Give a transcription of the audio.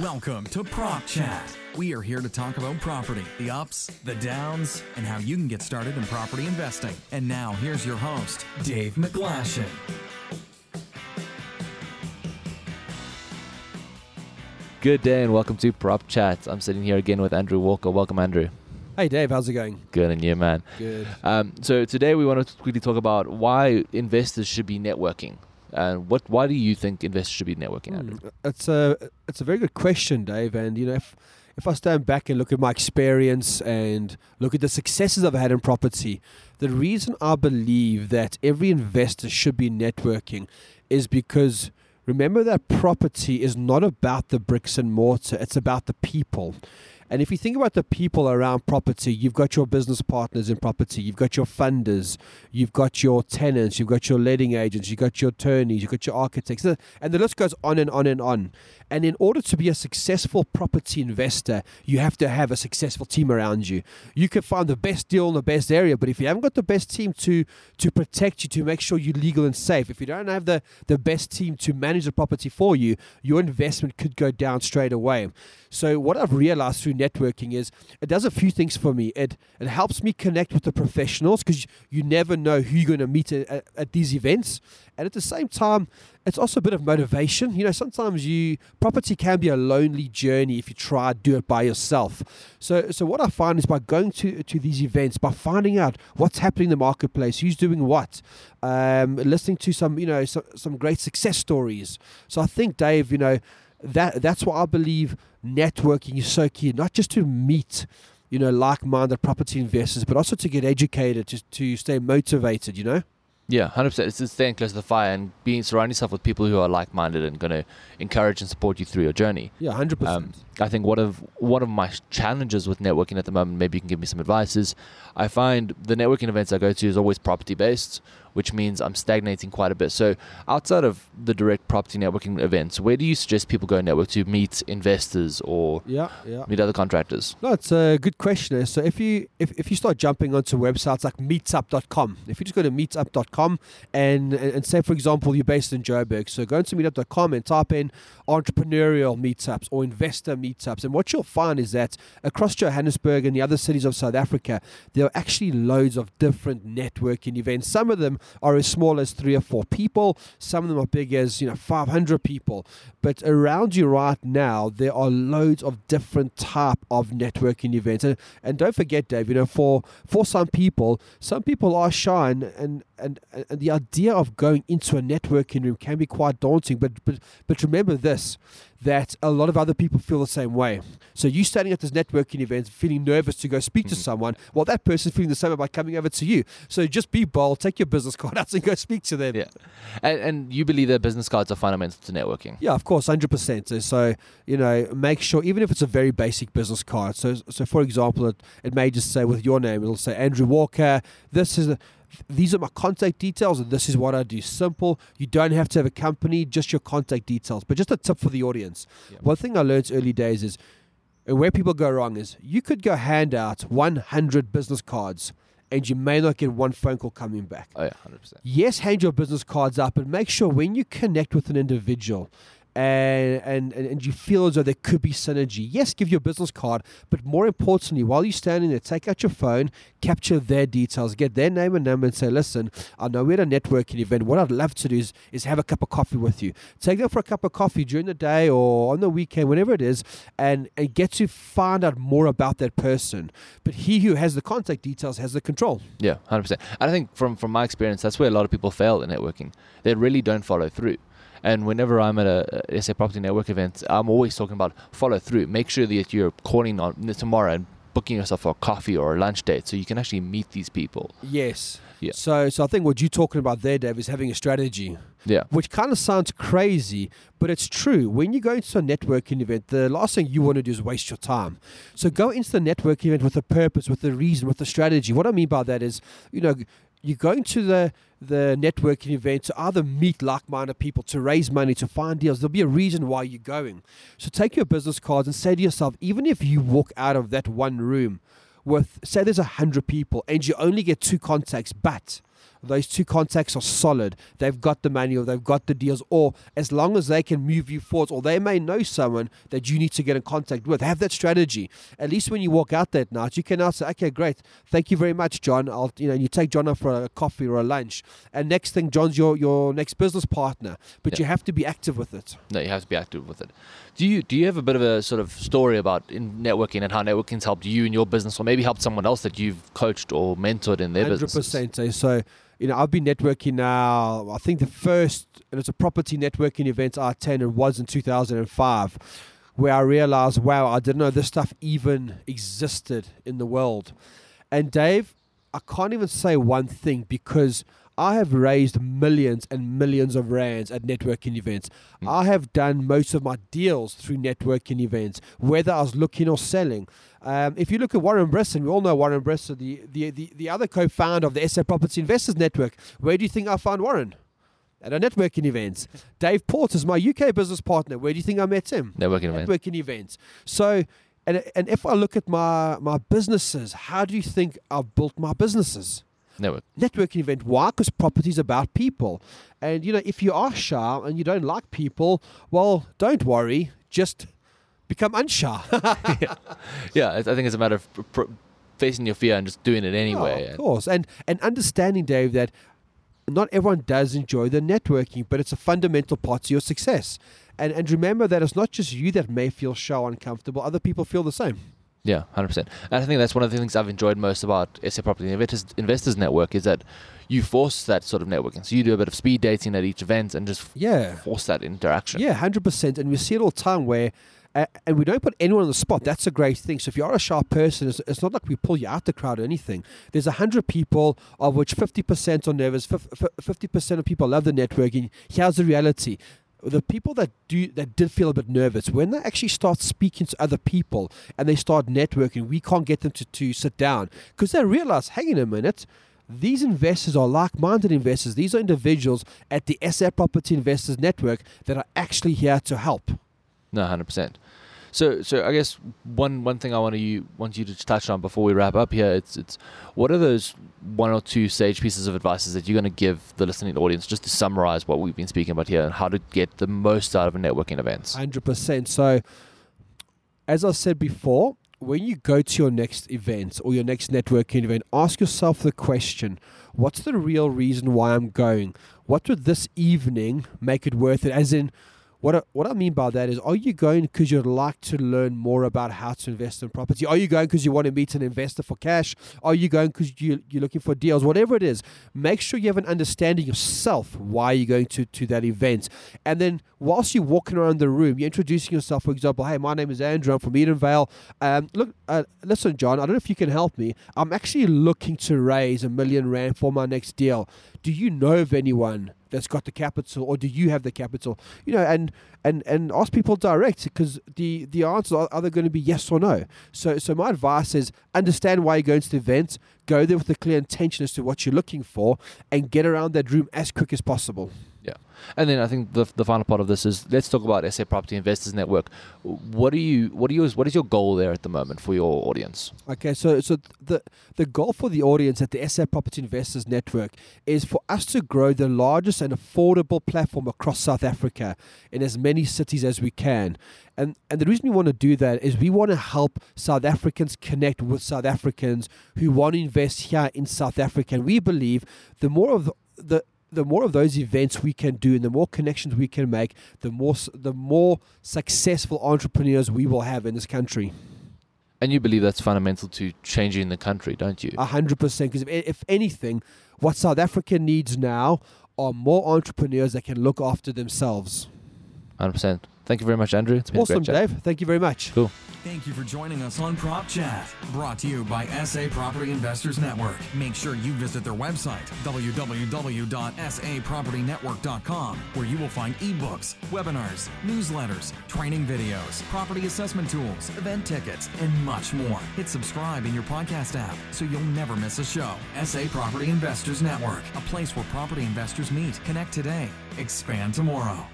Welcome to Prop Chat. We are here to talk about property, the ups, the downs, and how you can get started in property investing. And now, here's your host, Dave McGlashan. Good day and welcome to Prop Chat. I'm sitting here again with Andrew Walker. Welcome, Andrew. Hey Dave, how's it going? Good and you, man. Good. Um, so today we want to quickly talk about why investors should be networking. And what? Why do you think investors should be networking? Hmm, It's a it's a very good question, Dave. And you know, if if I stand back and look at my experience and look at the successes I've had in property, the reason I believe that every investor should be networking is because remember that property is not about the bricks and mortar; it's about the people. And if you think about the people around property, you've got your business partners in property, you've got your funders, you've got your tenants, you've got your letting agents, you've got your attorneys, you've got your architects, and the list goes on and on and on. And in order to be a successful property investor, you have to have a successful team around you. You can find the best deal in the best area, but if you haven't got the best team to to protect you, to make sure you're legal and safe, if you don't have the, the best team to manage the property for you, your investment could go down straight away. So what I've realized through networking is it does a few things for me. It it helps me connect with the professionals because you never know who you're going to meet at, at, these events, and at the same time, it's also a bit of motivation. You know, sometimes you property can be a lonely journey if you try to do it by yourself. So so what I find is by going to to these events, by finding out what's happening in the marketplace, who's doing what, um, listening to some you know some, some great success stories. So I think Dave, you know that that's why I believe networking is so key, not just to meet, you know, like-minded property investors, but also to get educated, to to stay motivated. You know. Yeah, hundred percent. It's just staying close to the fire and being surrounding yourself with people who are like-minded and going to encourage and support you through your journey. Yeah, hundred Um, percent. I think one of one of my challenges with networking at the moment, maybe you can give me some advice, is I find the networking events I go to is always property based, which means I'm stagnating quite a bit. So outside of the direct property networking events, where do you suggest people go network to meet investors or Yeah, yeah. meet other contractors? No, it's a good question. So if you if, if you start jumping onto websites like meetup.com, if you just go to meetup.com and, and and say for example you're based in Joburg, so go into meetup.com and type in entrepreneurial meetups or investor meetups, and what you'll find is that across Johannesburg and the other cities of South Africa, there are actually loads of different networking events. Some of them are as small as three or four people. Some of them are big as you know 500 people. But around you right now, there are loads of different type of networking events. And, and don't forget, Dave, you know, for for some people, some people are shy, and and, and and the idea of going into a networking room can be quite daunting. But but but remember this that a lot of other people feel the same way. So you standing at this networking event feeling nervous to go speak to mm-hmm. someone, well that person's feeling the same about coming over to you. So just be bold, take your business card out and go speak to them. Yeah, and, and you believe that business cards are fundamental to networking? Yeah, of course, hundred percent. So, so you know, make sure even if it's a very basic business card. So, so for example, it, it may just say with your name, it'll say Andrew Walker. This is. A, these are my contact details, and this is what I do. Simple. You don't have to have a company, just your contact details. But just a tip for the audience. Yeah. One thing I learned early days is, and where people go wrong is, you could go hand out 100 business cards, and you may not get one phone call coming back Oh yeah, hundred percent. yes, hand your business cards up, but make sure when you connect with an individual and, and, and, you feel as though there could be synergy, yes, give your business card, but more importantly, while you're standing there, take out your phone, capture their details, get their name and number, and say, listen, I know we're at a networking event. What I'd love to do is, is have a cup of coffee with you. Take them for a cup of coffee during the day or on the weekend, whenever it is, and, and get to find out more about that person. But he who has the contact details has the control. Yeah, hundred percent. And I think from from my experience, that's where a lot of people fail in networking. They really don't follow through. And whenever I'm at a, uh, a SA Property Network event, I'm always talking about follow through. Make sure that you're calling on tomorrow and booking yourself for a coffee or a lunch date so you can actually meet these people. Yes. Yeah. So, so I think what you're talking about there, Dave, is having a strategy, Yeah. which kind of sounds crazy, but it's true. When you go into a networking event, the last thing you want to do is waste your time. So go into the networking event with a purpose, with a reason, with a strategy. What I mean by that is, you know, you're going to the the networking event to either meet like-minded people, to raise money, to find deals. There'll be a reason why you're going. So take your business cards and say to yourself, even if you walk out of that one room with say there's a hundred people and you only get two contacts, but those two contacts are solid. They've got the manual, they've got the deals, or as long as they can move you forward, or they may know someone that you need to get in contact with. Have that strategy. At least when you walk out that night, you can now say, "Okay, great, thank you very much, John." I'll, you know, you take John off for a coffee or a lunch, and next thing, John's your your next business partner. But Yeah. you have to be active with it. No, you have to be active with it. Do you do you have a bit of a sort of story about in networking and how networking's helped you in your business, or maybe helped someone else that you've coached or mentored in their business? Hundred percent. So, you know, I've been networking now. I think the first, and it's a property networking event I attended was in 2005, where I realized, wow, I didn't know this stuff even existed in the world. And Dave, I can't even say one thing because I have raised millions and millions of rands at networking events. Mm. I have done most of my deals through networking events, whether I was looking or selling. Um, if you look at Warren Brisson, we all know Warren Brisson, the, the, the, the other co founder of the SA Property Investors Network. Where do you think I found Warren? At a networking event. Dave Port is my UK business partner. Where do you think I met him? Networking event. networking events. So, and and if I look at my my businesses, how do you think I've built my businesses? Network. Networking event. Why? Because property is about people. And you know, if you are shy and you don't like people, well, don't worry. Just become unshy. Yeah, I I think it's a matter of pr- pr- facing your fear and just doing it anyway. Oh, of course, and and understanding, Dave, that not everyone does enjoy the networking, but it's a fundamental part to your success. And and remember that it's not just you that may feel shy or uncomfortable; other people feel the same. Yeah, hundred percent. And I think that's one of the things I've enjoyed most about SA Property Investors, Investors Network is that you force that sort of networking. So you do a bit of speed dating at each event and just Yeah, force that interaction. yeah, hundred percent. And we see it all the time where. Uh, and we don't put anyone on the spot. That's a great thing. So if you are a sharp person, it's, it's not like we pull you out the crowd or anything. There's a hundred people, of which fifty percent are nervous. Fifty percent of people love the networking. Here's the reality: the people that do that did feel a bit nervous when they actually start speaking to other people and they start networking, we can't get them to, to sit down because they realize, hang on a minute. These investors are like-minded investors. These are individuals at the SA Property Investors Network that are actually here to help. No, hundred percent. So, so I guess one one thing I want you want you to touch on before we wrap up here, it's it's what are those one or two sage pieces of advice that you're going to give the listening audience just to summarize what we've been speaking about here and how to get the most out of a networking event. Hundred percent. So, as I said before, when you go to your next event or your next networking event, ask yourself the question: What's the real reason why I'm going? What would this evening make it worth it? As in, what I, what I mean by that is, are you going because you'd like to learn more about how to invest in property? Are you going because you want to meet an investor for cash? Are you going because you, you're looking for deals? Whatever it is, make sure you have an understanding yourself why you're going to, to that event. And then, whilst you're walking around the room, you're introducing yourself. For example, hey, my name is Andrew. I'm from Edenvale. Um, look, uh, listen, John. I don't know if you can help me. I'm actually looking to raise a million rand for my next deal. Do you know of anyone that's got the capital, or do you have the capital? You know, and and and ask people direct because the the answers are either going to be yes or no. So so my advice is understand why you're going to the event. Go there with a clear intention as to what you're looking for, and get around that room as quick as possible. Yeah, and then I think the the final part of this is let's talk about SA Property Investors Network. What are you? What are yours? What is your goal there at the moment for your audience? Okay, so so the the goal for the audience at the SA Property Investors Network is for us to grow the largest and affordable platform across South Africa in as many cities as we can. And and the reason we want to do that is we want to help South Africans connect with South Africans who want to invest here in South Africa. And we believe the more of the, the the more of those events we can do and the more connections we can make, the more the more successful entrepreneurs we will have in this country. And you believe that's fundamental to changing the country, don't you? A hundred percent. Because if, if anything, what South Africa needs now are more entrepreneurs that can look after themselves. Hundred percent. Thank you very much, Andrew. It's been a Awesome, great. Dave. Thank you very much. Cool. Thank you for joining us on Prop Chat, brought to you by SA Property Investors Network. Make sure you visit their website, www.sapropertynetwork.com, where you will find ebooks, webinars, newsletters, training videos, property assessment tools, event tickets, and much more. Hit subscribe in your podcast app so you'll never miss a show. SA Property Investors Network, a place where property investors meet. Connect today, expand tomorrow.